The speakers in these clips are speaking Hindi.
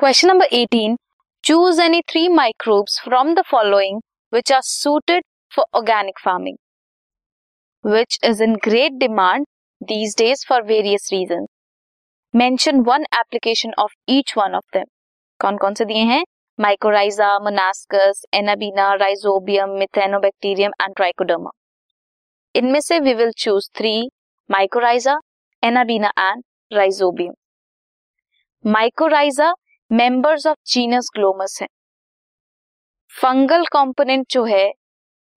Question number 18. Choose any three microbes from the following which are suited for organic farming, which is in great demand these days for various reasons. Mention one application of each one of them. कौन कौन से दिए हैं mycorrhiza monascus anabaena rhizobium methanobacterium and trichoderma इनमें से we will choose three mycorrhiza anabaena and rhizobium mycorrhiza members of genus glomus है। फंगल कंपोनेंट जो है,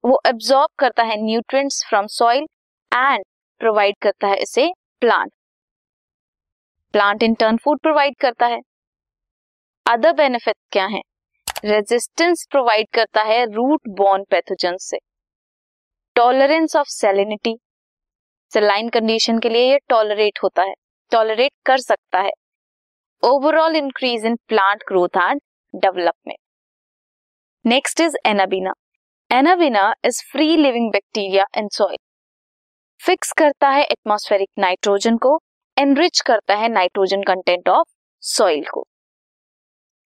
वो एब्जॉर्ब करता है nutrients from soil and provide करता है इसे plant plant in turn food provide करता है। अदर बेनिफिट क्या है? रेजिस्टेंस प्रोवाइड करता है रूट बॉर्न पैथोजन से। Tolerance of salinity saline condition के लिए ये टॉलरेट होता है। टॉलरेट कर सकता है। Overall increase in plant growth and development next is anabaena anabaena is free living bacteria in soil fix करता है एटमॉस्फेरिक नाइट्रोजन को एनरिच करता है नाइट्रोजन कंटेंट ऑफ़ सॉइल को.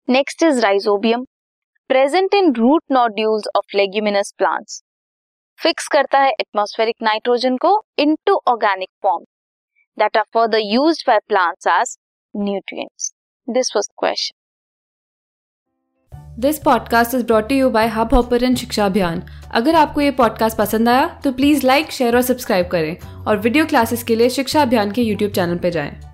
Next is rhizobium present in root nodules of leguminous plants fix करता है एटमॉस्फेरिक नाइट्रोजन को into organic form that are for the used by plants as nutrients this was question this podcast is brought you by Hubhopper and Shiksha Abhiyan अगर आपको ये पॉडकास्ट पसंद आया तो प्लीज़ लाइक शेयर और सब्सक्राइब करें और वीडियो क्लासेस के लिए शिक्षा अभियान के यूट्यूब चैनल पर जाएँ।